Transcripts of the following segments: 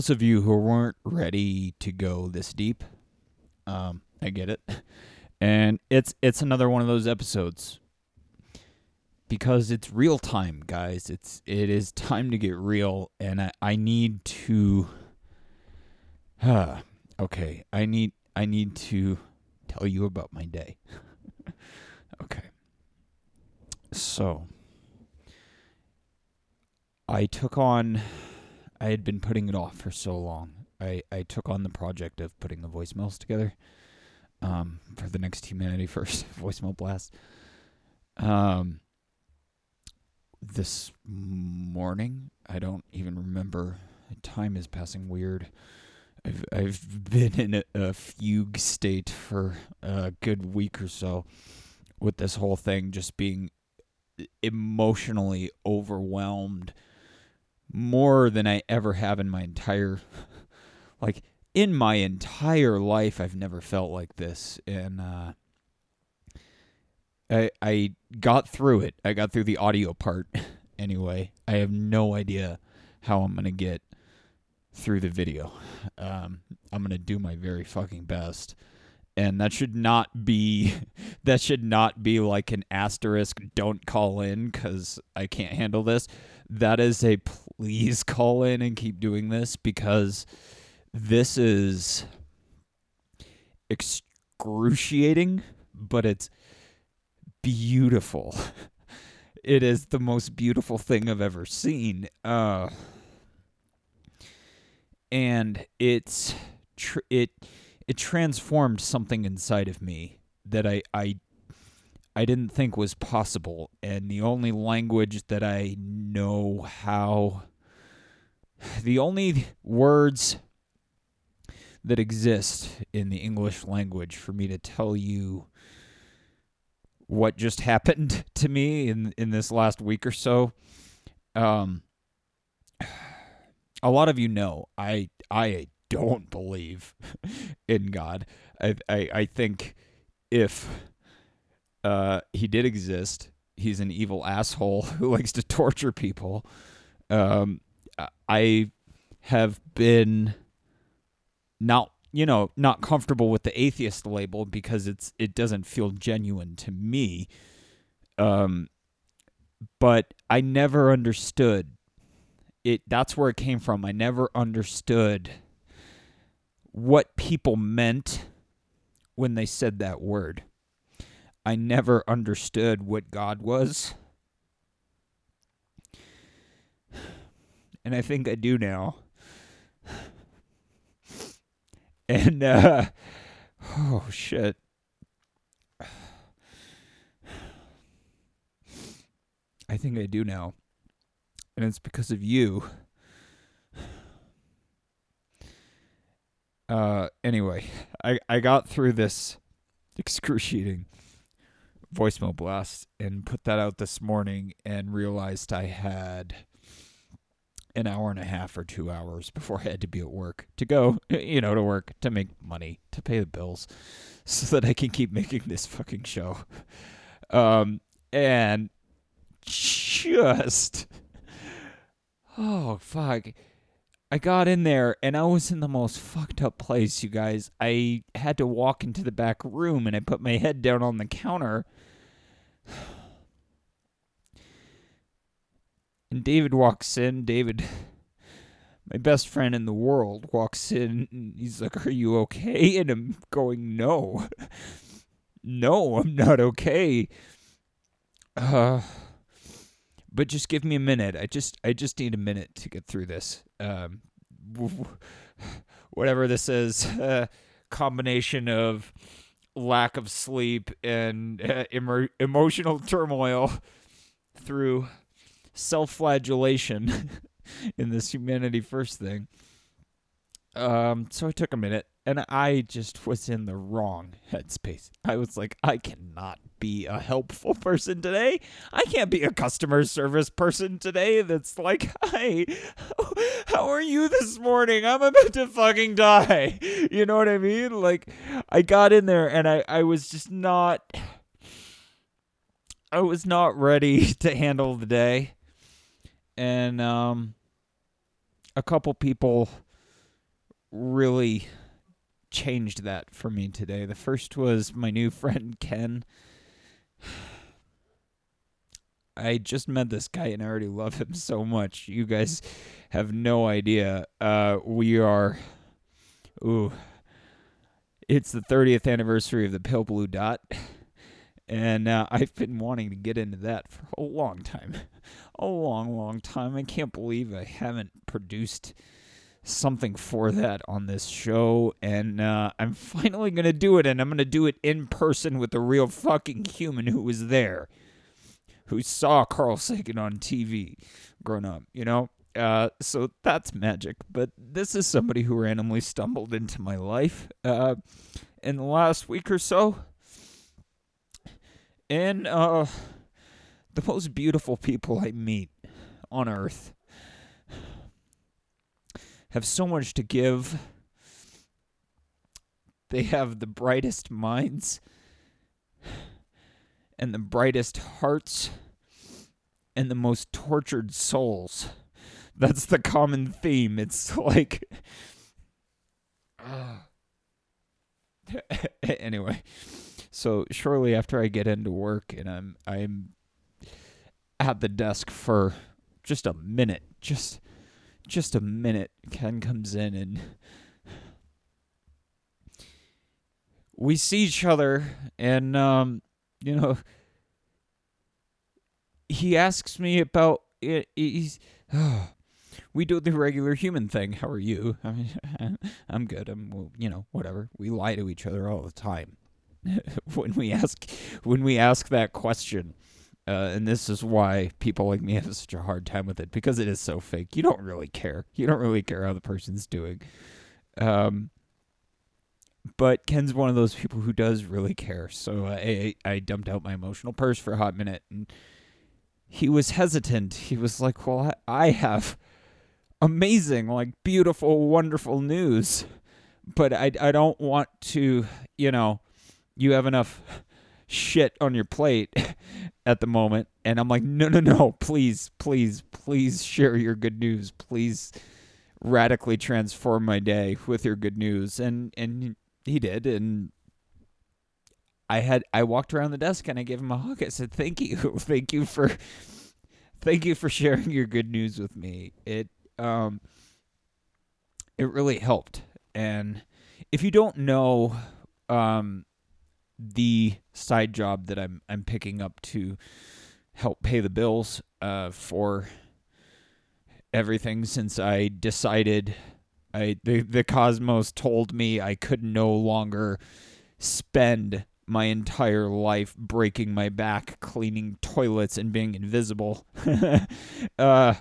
Those of you who weren't ready to go this deep, um, I get it. And it's it's another one of those episodes because it's real time, guys. It's it is time to get real, and I, I need to. Uh, okay, I need I need to tell you about my day. okay, so I took on. I had been putting it off for so long. I I took on the project of putting the voicemails together. Um, for the next Humanity First voicemail blast. Um, this morning. I don't even remember. Time is passing weird. I've I've been in a, a fugue state for a good week or so, with this whole thing just being emotionally overwhelmed more than I ever have in my entire like in my entire life I've never felt like this and uh I I got through it. I got through the audio part anyway. I have no idea how I'm gonna get through the video. Um, I'm gonna do my very fucking best, and that should not be that should not be like an asterisk. Don't call in because I can't handle this. That is a please call in and keep doing this because this is excruciating, but it's beautiful. It is the most beautiful thing I've ever seen. Uh, and it's tr- it it transformed something inside of me that I I I didn't think was possible. And the only language that I know how the only words that exist in the English language for me to tell you what just happened to me in in this last week or so. Um, a lot of you know I I don't believe in God. I I, I think if uh, he did exist, he's an evil asshole who likes to torture people. Um, I have been not you know, not comfortable with the atheist label because it's it doesn't feel genuine to me. Um but I never understood it that's where it came from. I never understood what people meant when they said that word. I never understood what God was. And I think I do now. And uh oh shit. I think I do now. And it's because of you. Uh anyway, I I got through this excruciating voicemail blast and put that out this morning and realized I had an hour and a half or two hours before I had to be at work to go, you know, to work to make money to pay the bills, so that I can keep making this fucking show. Um, and just oh fuck. I got in there and I was in the most fucked up place, you guys. I had to walk into the back room and I put my head down on the counter. And David walks in. David, my best friend in the world, walks in. And he's like, Are you okay? And I'm going, No. no, I'm not okay. Uh, but just give me a minute. I just I just need a minute to get through this. Um, whatever this is, uh, combination of lack of sleep and uh, emo- emotional turmoil through self-flagellation in this humanity first thing. Um, so I took a minute and I just was in the wrong headspace. I was like, I cannot be a helpful person today. I can't be a customer service person today that's like, hi, how are you this morning? I'm about to fucking die. You know what I mean? Like, I got in there and I, I was just not, I was not ready to handle the day and um, a couple people really changed that for me today. The first was my new friend Ken. I just met this guy and I already love him so much. You guys have no idea. Uh, we are, ooh, it's the 30th anniversary of the Pale Blue Dot. And uh, I've been wanting to get into that for a long time. a long, long time. I can't believe I haven't produced something for that on this show. And uh, I'm finally going to do it. And I'm going to do it in person with a real fucking human who was there, who saw Carl Sagan on TV growing up, you know? Uh, so that's magic. But this is somebody who randomly stumbled into my life uh, in the last week or so. And uh, the most beautiful people I meet on earth have so much to give. They have the brightest minds and the brightest hearts and the most tortured souls. That's the common theme. It's like. Uh, anyway, so shortly after I get into work and I'm I'm at the desk for just a minute, just just a minute, Ken comes in and we see each other and um you know he asks me about it he's oh, we do the regular human thing. How are you? I mean, I'm good. I'm, you know, whatever. We lie to each other all the time when we ask when we ask that question. Uh, and this is why people like me have such a hard time with it because it is so fake. You don't really care. You don't really care how the person's doing. Um, but Ken's one of those people who does really care. So I, I dumped out my emotional purse for a hot minute, and he was hesitant. He was like, "Well, I have amazing, like beautiful, wonderful news. But I, I don't want to, you know, you have enough shit on your plate at the moment. And I'm like, no, no, no, please, please, please share your good news. Please radically transform my day with your good news. And, and he did. And I had, I walked around the desk and I gave him a hug. I said, thank you. thank you for, thank you for sharing your good news with me. It, um, it really helped. And if you don't know um, the side job that I'm I'm picking up to help pay the bills uh, for everything, since I decided I the the cosmos told me I could no longer spend my entire life breaking my back cleaning toilets and being invisible. uh,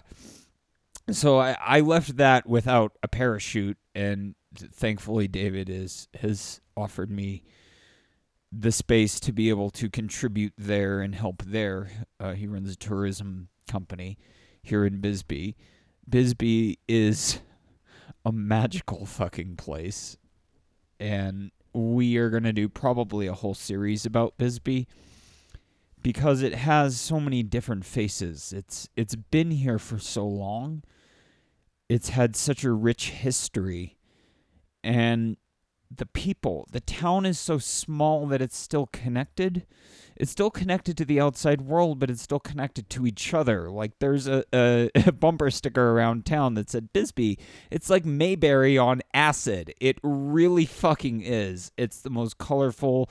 so I, I left that without a parachute and thankfully david is has offered me the space to be able to contribute there and help there. Uh, he runs a tourism company here in bisbee. Bisbee is a magical fucking place. And we are going to do probably a whole series about bisbee because it has so many different faces. It's it's been here for so long. It's had such a rich history. And the people. The town is so small that it's still connected. It's still connected to the outside world but it's still connected to each other. Like there's a, a, a bumper sticker around town that said bisbee. It's like mayberry on acid. It really fucking is. It's the most colorful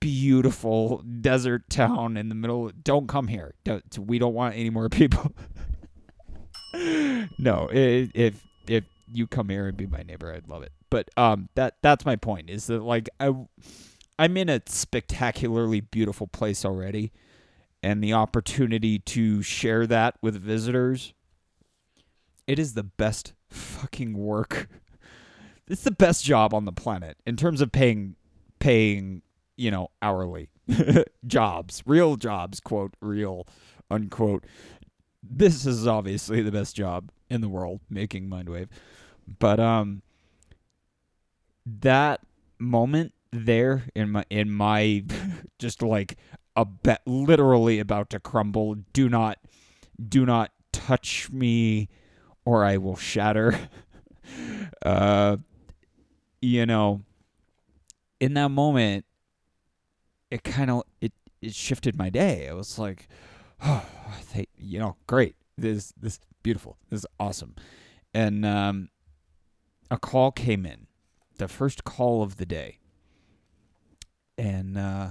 beautiful desert town in the middle don't come here. Don't, we don't want any more people. No, if if you come here and be my neighbor, I'd love it. But um, that that's my point. Is that like I, I'm in a spectacularly beautiful place already, and the opportunity to share that with visitors. It is the best fucking work. It's the best job on the planet in terms of paying paying, you know, hourly jobs, real jobs, quote, real, unquote this is obviously the best job in the world making Mindwave. But um that moment there in my in my just like a bet literally about to crumble do not do not touch me or I will shatter. uh, you know, in that moment, it kind of it it shifted my day. It was like, oh, they, you know, great. This this beautiful. This is awesome. And um, a call came in, the first call of the day, and uh,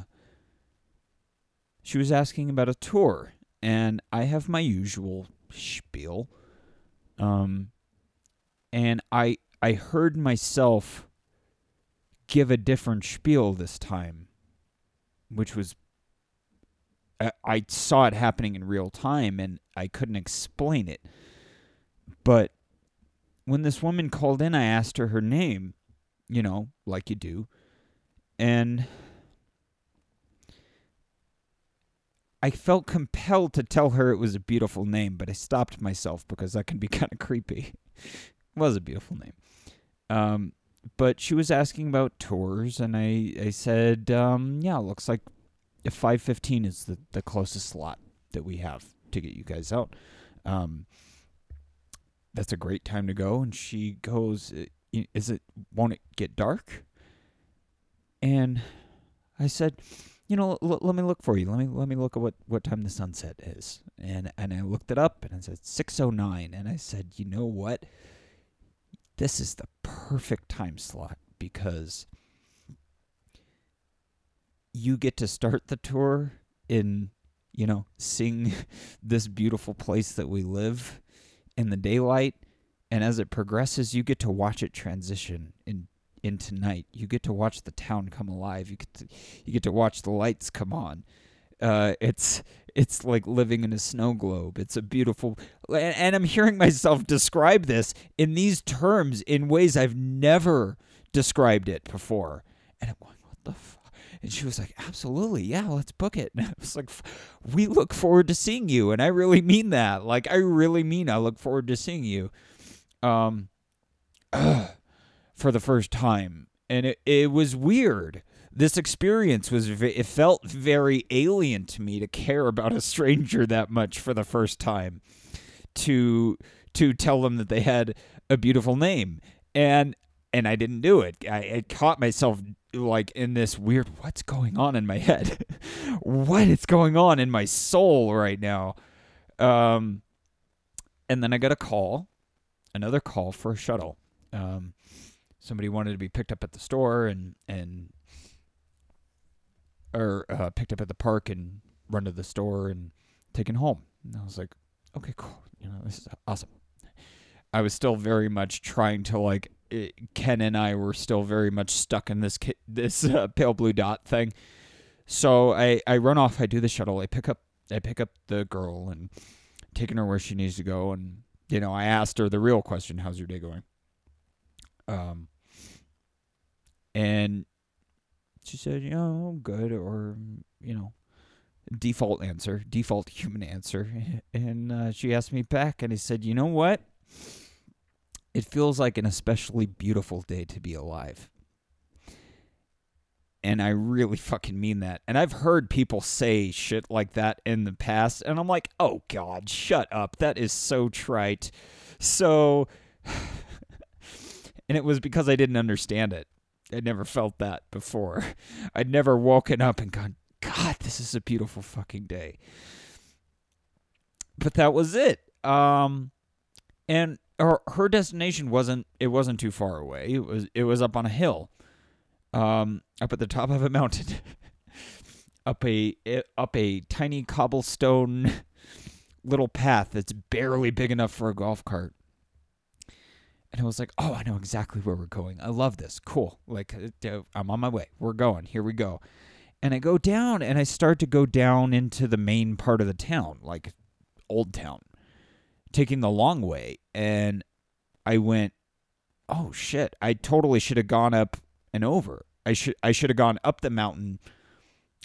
she was asking about a tour, and I have my usual spiel. Um, and I I heard myself give a different spiel this time, which was I saw it happening in real time and I couldn't explain it. But when this woman called in, I asked her her name, you know, like you do. And I felt compelled to tell her it was a beautiful name, but I stopped myself because that can be kind of creepy. it was a beautiful name. Um, but she was asking about tours, and I, I said, um, yeah, looks like 515 is the, the closest slot that we have to get you guys out. Um, that's a great time to go. And she goes, is it, won't it get dark? And I said, you know, l- let me look for you. Let me let me look at what, what time the sunset is. And and I looked it up and it said 6:09 and I said, "You know what? This is the perfect time slot because you get to start the tour in, you know, seeing this beautiful place that we live in the daylight. And as it progresses, you get to watch it transition in into night. You get to watch the town come alive. You get to, you get to watch the lights come on. Uh, it's it's like living in a snow globe. It's a beautiful, and, and I'm hearing myself describe this in these terms in ways I've never described it before. And I'm going, what the and she was like, absolutely, yeah, let's book it. And I was like, we look forward to seeing you. And I really mean that. Like, I really mean I look forward to seeing you um, for the first time. And it, it was weird. This experience was, it felt very alien to me to care about a stranger that much for the first time. To, to tell them that they had a beautiful name. And and I didn't do it. I, I caught myself like in this weird what's going on in my head what is going on in my soul right now um and then i got a call another call for a shuttle um somebody wanted to be picked up at the store and and or uh, picked up at the park and run to the store and taken home and i was like okay cool you know this is awesome i was still very much trying to like it, Ken and I were still very much stuck in this this uh, pale blue dot thing. So I I run off. I do the shuttle. I pick up I pick up the girl and taking her where she needs to go. And you know I asked her the real question: How's your day going? Um. And she said, you know, good, or you know, default answer, default human answer. And uh, she asked me back, and I said, you know what? It feels like an especially beautiful day to be alive. And I really fucking mean that. And I've heard people say shit like that in the past, and I'm like, oh God, shut up. That is so trite. So. and it was because I didn't understand it. I'd never felt that before. I'd never woken up and gone, God, this is a beautiful fucking day. But that was it. Um, and her her destination wasn't it wasn't too far away. It was it was up on a hill, um, up at the top of a mountain, up a up a tiny cobblestone little path that's barely big enough for a golf cart. And I was like, oh, I know exactly where we're going. I love this. Cool. Like, uh, I'm on my way. We're going. Here we go. And I go down and I start to go down into the main part of the town, like Old Town taking the long way and I went, "Oh shit, I totally should have gone up and over. I should I should have gone up the mountain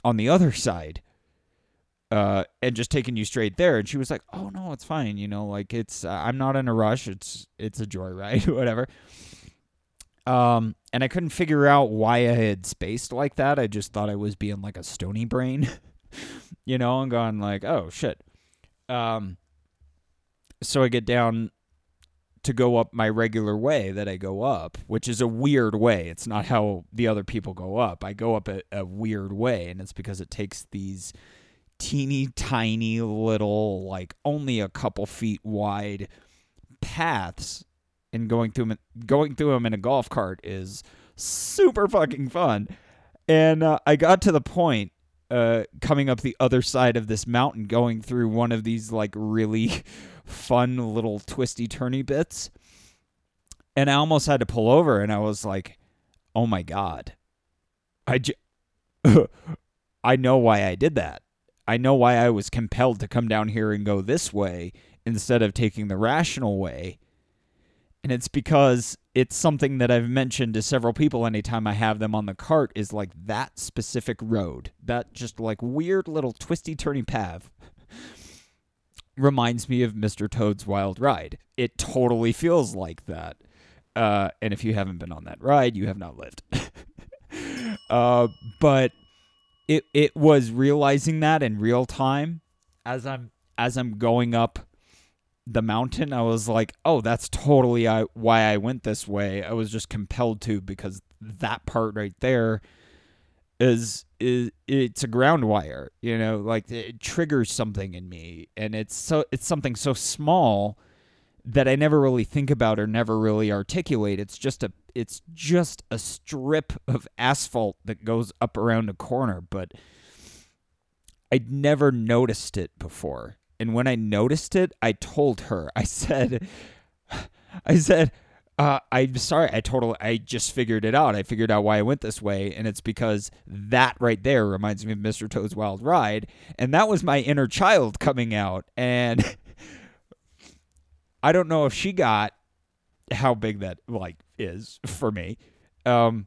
on the other side." Uh, and just taken you straight there. And she was like oh no it's fine you know like it's uh, i'm not in a rush. It's it's a joyride whatever. Um and i couldn't figure out why i had spaced like that. I just thought i was being like a stony brain you know and going like oh shit. Um so I get down to go up my regular way that I go up, which is a weird way. It's not how the other people go up. I go up a, a weird way, and it's because it takes these teeny tiny little, like only a couple feet wide paths, and going through them, going through them in a golf cart is super fucking fun. And uh, I got to the point uh, coming up the other side of this mountain, going through one of these like really fun little twisty turny bits. And I almost had to pull over and I was like, "Oh my god. I j- I know why I did that. I know why I was compelled to come down here and go this way instead of taking the rational way. And it's because it's something that I've mentioned to several people anytime I have them on the cart is like that specific road, that just like weird little twisty turny path reminds me of Mr. Toad's Wild Ride. It totally feels like that. Uh, and if you haven't been on that ride, you have not lived. uh, but it it was realizing that in real time as I'm as I'm going up the mountain. I was like, oh, that's totally uh, why I went this way. I was just compelled to because that part right there is is it's a ground wire you know like it triggers something in me and it's so it's something so small that I never really think about or never really articulate. It's just a it's just a strip of asphalt that goes up around a corner but I'd never noticed it before. And when I noticed it I told her. I said I said uh, I'm sorry. I totally. I just figured it out. I figured out why I went this way, and it's because that right there reminds me of Mr. Toad's Wild Ride, and that was my inner child coming out. And I don't know if she got how big that like is for me, um,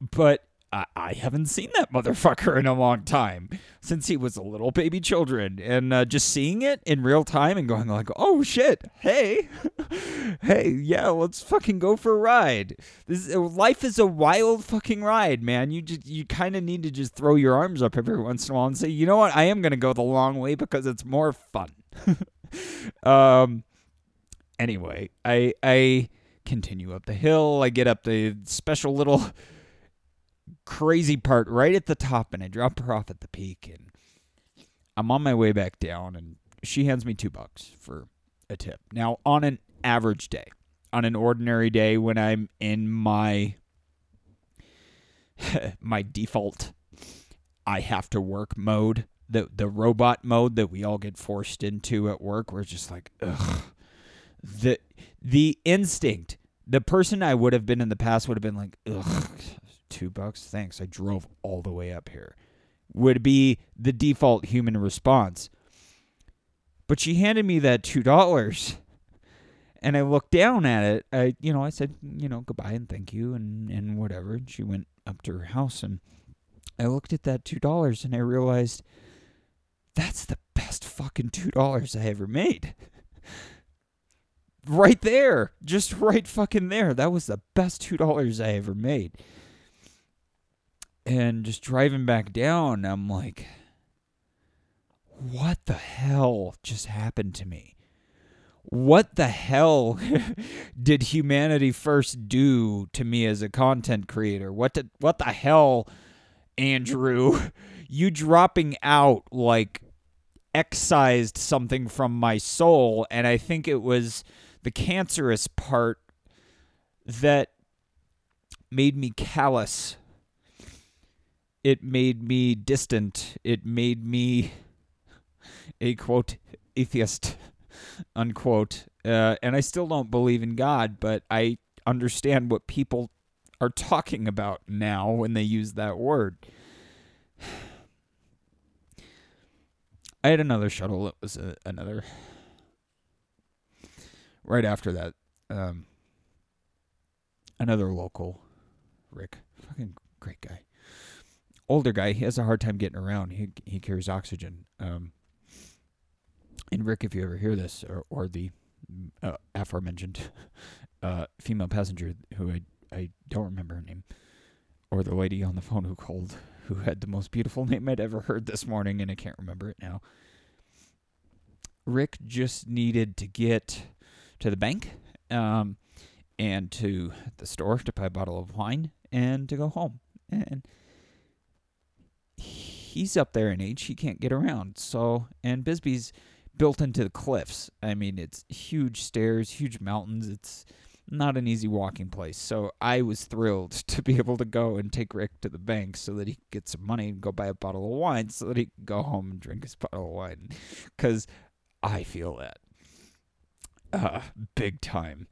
but I, I haven't seen that motherfucker in a long time since he was a little baby children. And uh, just seeing it in real time and going like oh shit. Hey. Hey yeah let's fucking go for a ride. This life is a wild fucking ride man. You just you kind of need to just throw your arms up every once in a while and say you know what? I am going to go the long way because it's more fun. Um anyway i i continue up the hill. I get up the special little crazy part right at the top and I drop her off at the peak and I'm on my way back down and she hands me 2 bucks for a tip. Now, on an average day, on an ordinary day when I'm in my my default I have to work mode, the the robot mode that we all get forced into at work, we're just like ugh. The the instinct, the person I would have been in the past would have been like, ugh, two bucks? Thanks. I drove all the way up here. Would be the default human response. But she handed me that two dollars. And I looked down at it. I you know, I said, you know, goodbye and thank you and, and whatever. And she went up to her house and I looked at that two dollars and I realized that's the best fucking two dollars I ever made. right there. Just right fucking there. That was the best two dollars I ever made and just driving back down, I'm like, what the hell just happened to me? What the hell did humanity first do to me as a content creator? What did what the hell, Andrew? You dropping out like excised something from my soul, and I think it was the cancerous part that made me callous it made me distant. It made me a quote atheist, unquote. Uh, and I still don't believe in God, but I understand what people are talking about now when they use that word. I had another shuttle. It was a, another. Right after that, um, another local, Rick, fucking great guy older guy. He has a hard time getting around. He he carries oxygen. Um, and Rick, if you ever hear this, or or the uh, aforementioned uh, female passenger who I I don't remember her name, or the lady on the phone who called, who had the most beautiful name I'd ever heard this morning, and I can't remember it now. Rick just needed to get to the bank um, and to the store to buy a bottle of wine and to go home. And he's up there in age; he can't get around. So, and Bisbee's built into the cliffs. I mean, it's huge stairs, huge mountains. It's not an easy walking place. So I was thrilled to be able to go and take Rick to the bank so that he could get some money and go buy a bottle of wine so that he could go home and drink his bottle of wine. Because I feel that. Uh, big time.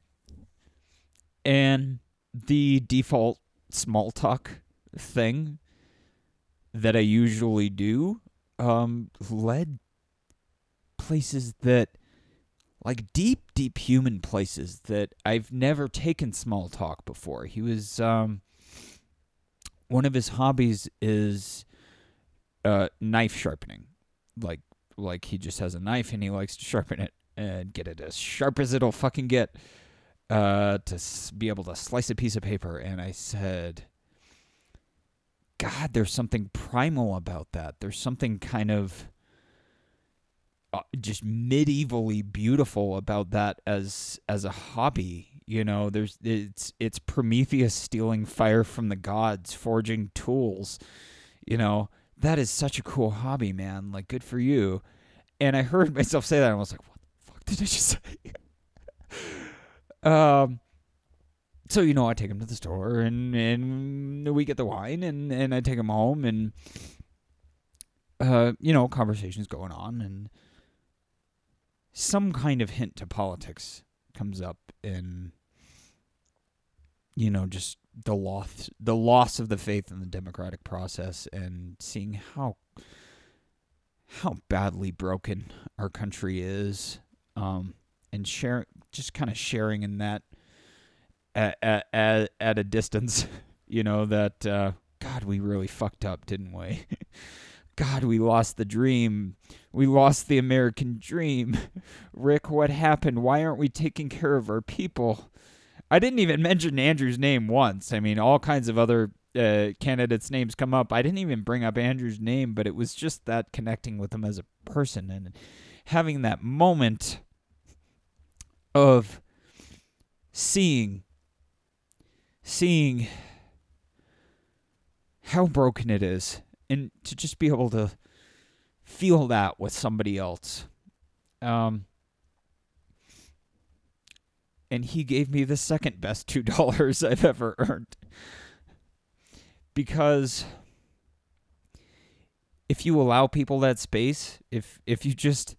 And the default small talk thing that I usually do um, led places that like deep, deep human places that I've never taken small talk before. He was um, one of his hobbies is uh, knife sharpening. Like like he just has a knife and he likes to sharpen it and get it as sharp as it'll fucking get uh, to be able to slice a piece of paper. And I said, God, there's something primal about that. There's something kind of uh, just medievally beautiful about that as as a hobby. You know, there's it's it's Prometheus stealing fire from the gods, forging tools. You know, that is such a cool hobby, man. Like, good for you. And I heard myself say that, and I was like, what the fuck did I just say? um, so you know, I take him to the store, and and we get the wine, and and I take him home, and uh, you know, conversations going on, and some kind of hint to politics comes up in you know just the loss the loss of the faith in the democratic process and seeing how how badly broken our country is um, and share just kind of sharing in that at, at, at a distance you know that uh, god we really fucked up didn't we? God we lost the dream. We lost the american dream. Rick what happened? Why aren't we taking care of our people? I didn't even mention Andrew's name once. I mean, all kinds of other uh, candidates' names come up. I didn't even bring up Andrew's name, but it was just that connecting with him as a person and having that moment of seeing, seeing how broken it is, and to just be able to feel that with somebody else. Um, and he gave me the second best two dollars I've ever earned. Because if you allow people that space, if if you just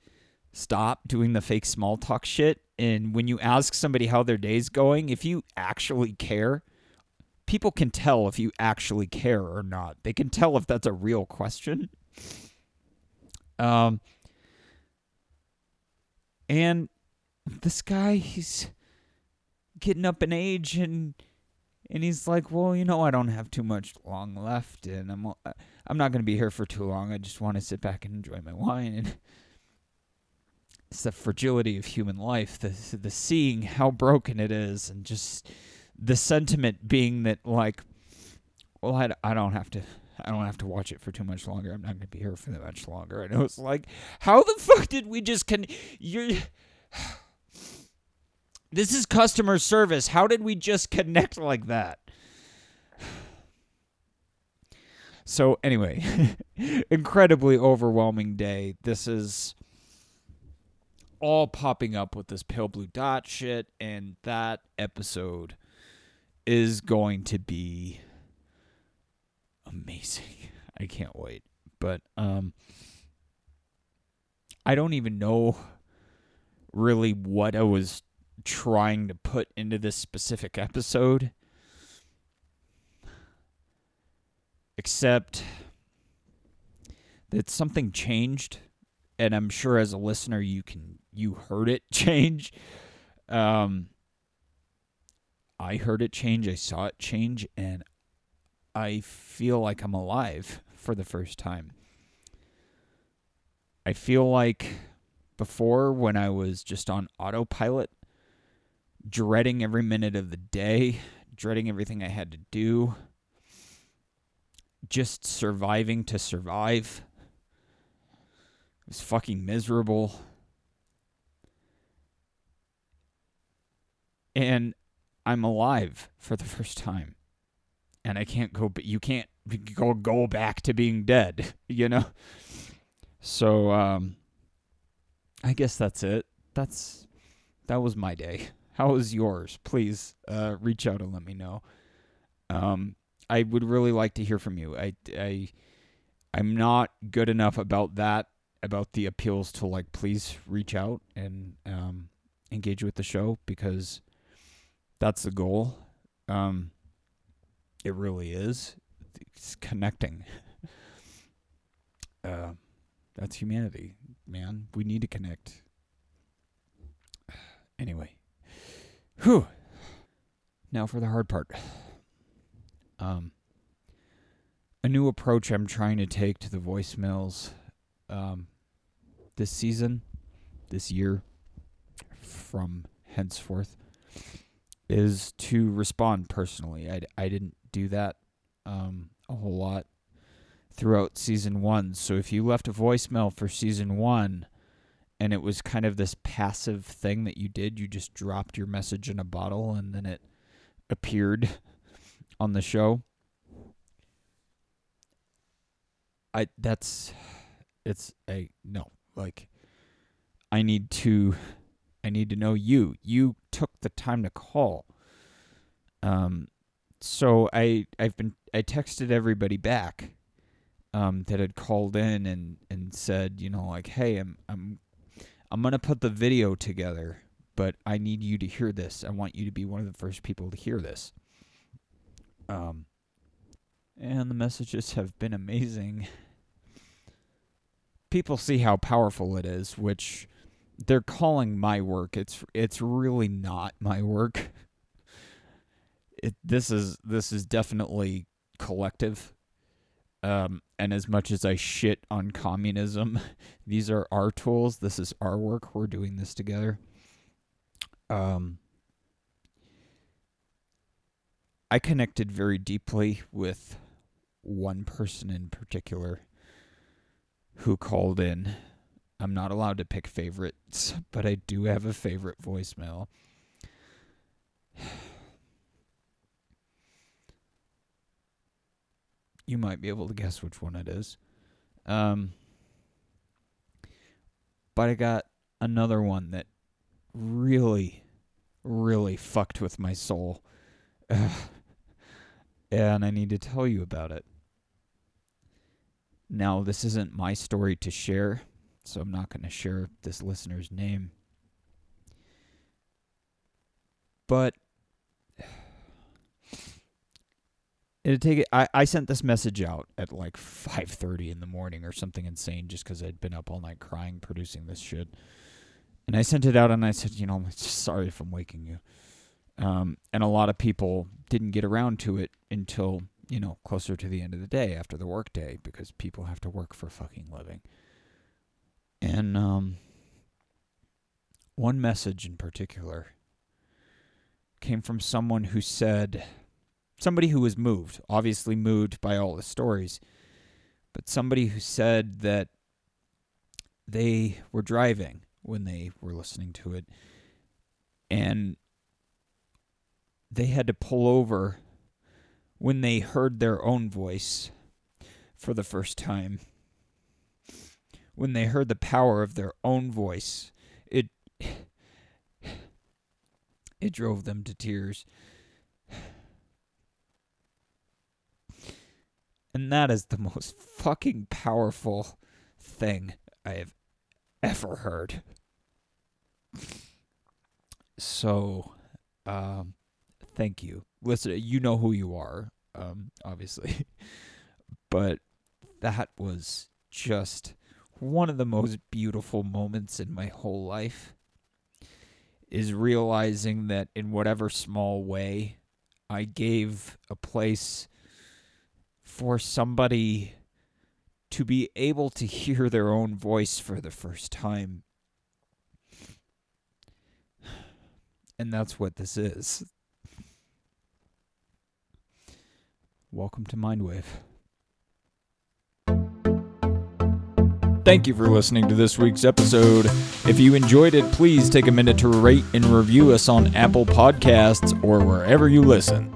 stop doing the fake small talk shit and when you ask somebody how their day's going, if you actually care, people can tell if you actually care or not. They can tell if that's a real question. Um and this guy he's getting up in age and and he's like, "Well, you know, I don't have too much long left, and I'm I'm not going to be here for too long. I just want to sit back and enjoy my wine." And it's the fragility of human life, the the seeing how broken it is, and just the sentiment being that like, well, I, I don't have to. I don't have to watch it for too much longer. I'm not going to be here for that much longer. And it was like, how the fuck did we just can you're this is customer service. How did we just connect like that? So, anyway, incredibly overwhelming day. This is all popping up with this pale blue dot shit, and that episode is going to be amazing. I can't wait. But um I don't even know really what I was trying to put into this specific episode. Except that something changed and I'm sure as a listener you can you heard it change. Um I heard it change, I saw it change, and I feel like I'm alive for the first time. I feel like before when I was just on autopilot, dreading every minute of the day, dreading everything I had to do, just surviving to survive. It was fucking miserable. And I'm alive for the first time. And I can't go but you can't go go back to being dead, you know? So um I guess that's it. That's that was my day. How was yours? Please uh reach out and let me know. Um I would really like to hear from you. I I I'm not good enough about that about the appeals to like please reach out and um engage with the show because that's the goal. Um, it really is. It's connecting. uh, that's humanity, man. We need to connect. Anyway, whew. Now for the hard part. Um, a new approach I'm trying to take to the voicemails um, this season, this year, from henceforth is to respond personally. I, I didn't do that um, a whole lot throughout season one. So if you left a voicemail for season one and it was kind of this passive thing that you did, you just dropped your message in a bottle and then it appeared on the show. I that's it's a no like I need to I need to know you. You took the time to call. Um, so I I've been I texted everybody back, um, that had called in and and said you know like hey I'm I'm I'm gonna put the video together, but I need you to hear this. I want you to be one of the first people to hear this. Um, and the messages have been amazing. People see how powerful it is, which they're calling my work. It's it's really not my work. It this is this is definitely collective. Um, and as much as I shit on communism, these are our tools. This is our work. We're doing this together. Um, I connected very deeply with one person in particular who called in I'm not allowed to pick favorites, but I do have a favorite voicemail. You might be able to guess which one it is. Um, but I got another one that really, really fucked with my soul. and I need to tell you about it. Now, this isn't my story to share so I'm not going to share this listener's name. But it'd take it. I, I sent this message out at like 5:30 in the morning or something insane, just because I'd been up all night crying producing this shit. And I sent it out, and I said, you know, sorry if I'm waking you. Um, and a lot of people didn't get around to it until you know closer to the end of the day after the workday because people have to work for fucking living. And um, one message in particular came from someone who said, somebody who was moved, obviously moved by all the stories, but somebody who said that they were driving when they were listening to it and they had to pull over when they heard their own voice for the first time when they heard the power of their own voice. It it drove them to tears. And that is the most fucking powerful thing I have ever heard. So, um, thank you. Listen, you know who you are, um, obviously. but that was just one of the most beautiful moments in my whole life is realizing that in whatever small way I gave a place for somebody to be able to hear their own voice for the first time. And that's what this is. Welcome to Mindwave. Thank you for listening to this week's episode. If you enjoyed it, please take a minute to rate and review us on Apple Podcasts or wherever you listen.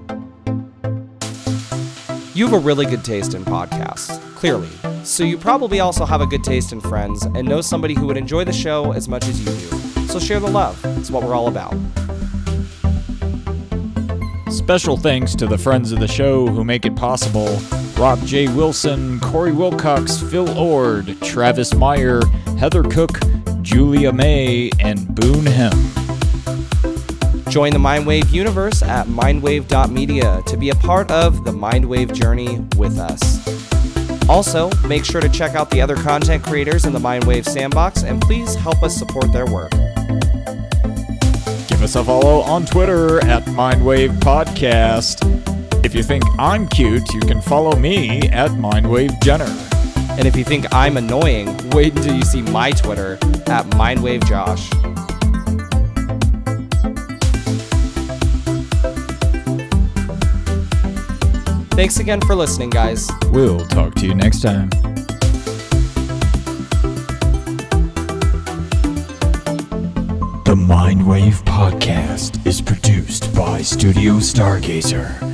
You have a really good taste in podcasts, clearly. So you probably also have a good taste in friends and know somebody who would enjoy the show as much as you do. So share the love. It's what we're all about. Special thanks to the friends of the show who make it possible Rob J. Wilson, Corey Wilcox, Phil Ord, Travis Meyer, Heather Cook, Julia May, and Boone Hem. Join the Mindwave universe at mindwave.media to be a part of the Mindwave journey with us. Also, make sure to check out the other content creators in the Mindwave sandbox and please help us support their work. Give us a follow on Twitter at Mindwave Podcast. If you think I'm cute, you can follow me at Mindwave Jenner. And if you think I'm annoying, wait until you see my Twitter at MindwaveJosh. Thanks again for listening, guys. We'll talk to you next time. The Mindwave Podcast is produced by Studio Stargazer.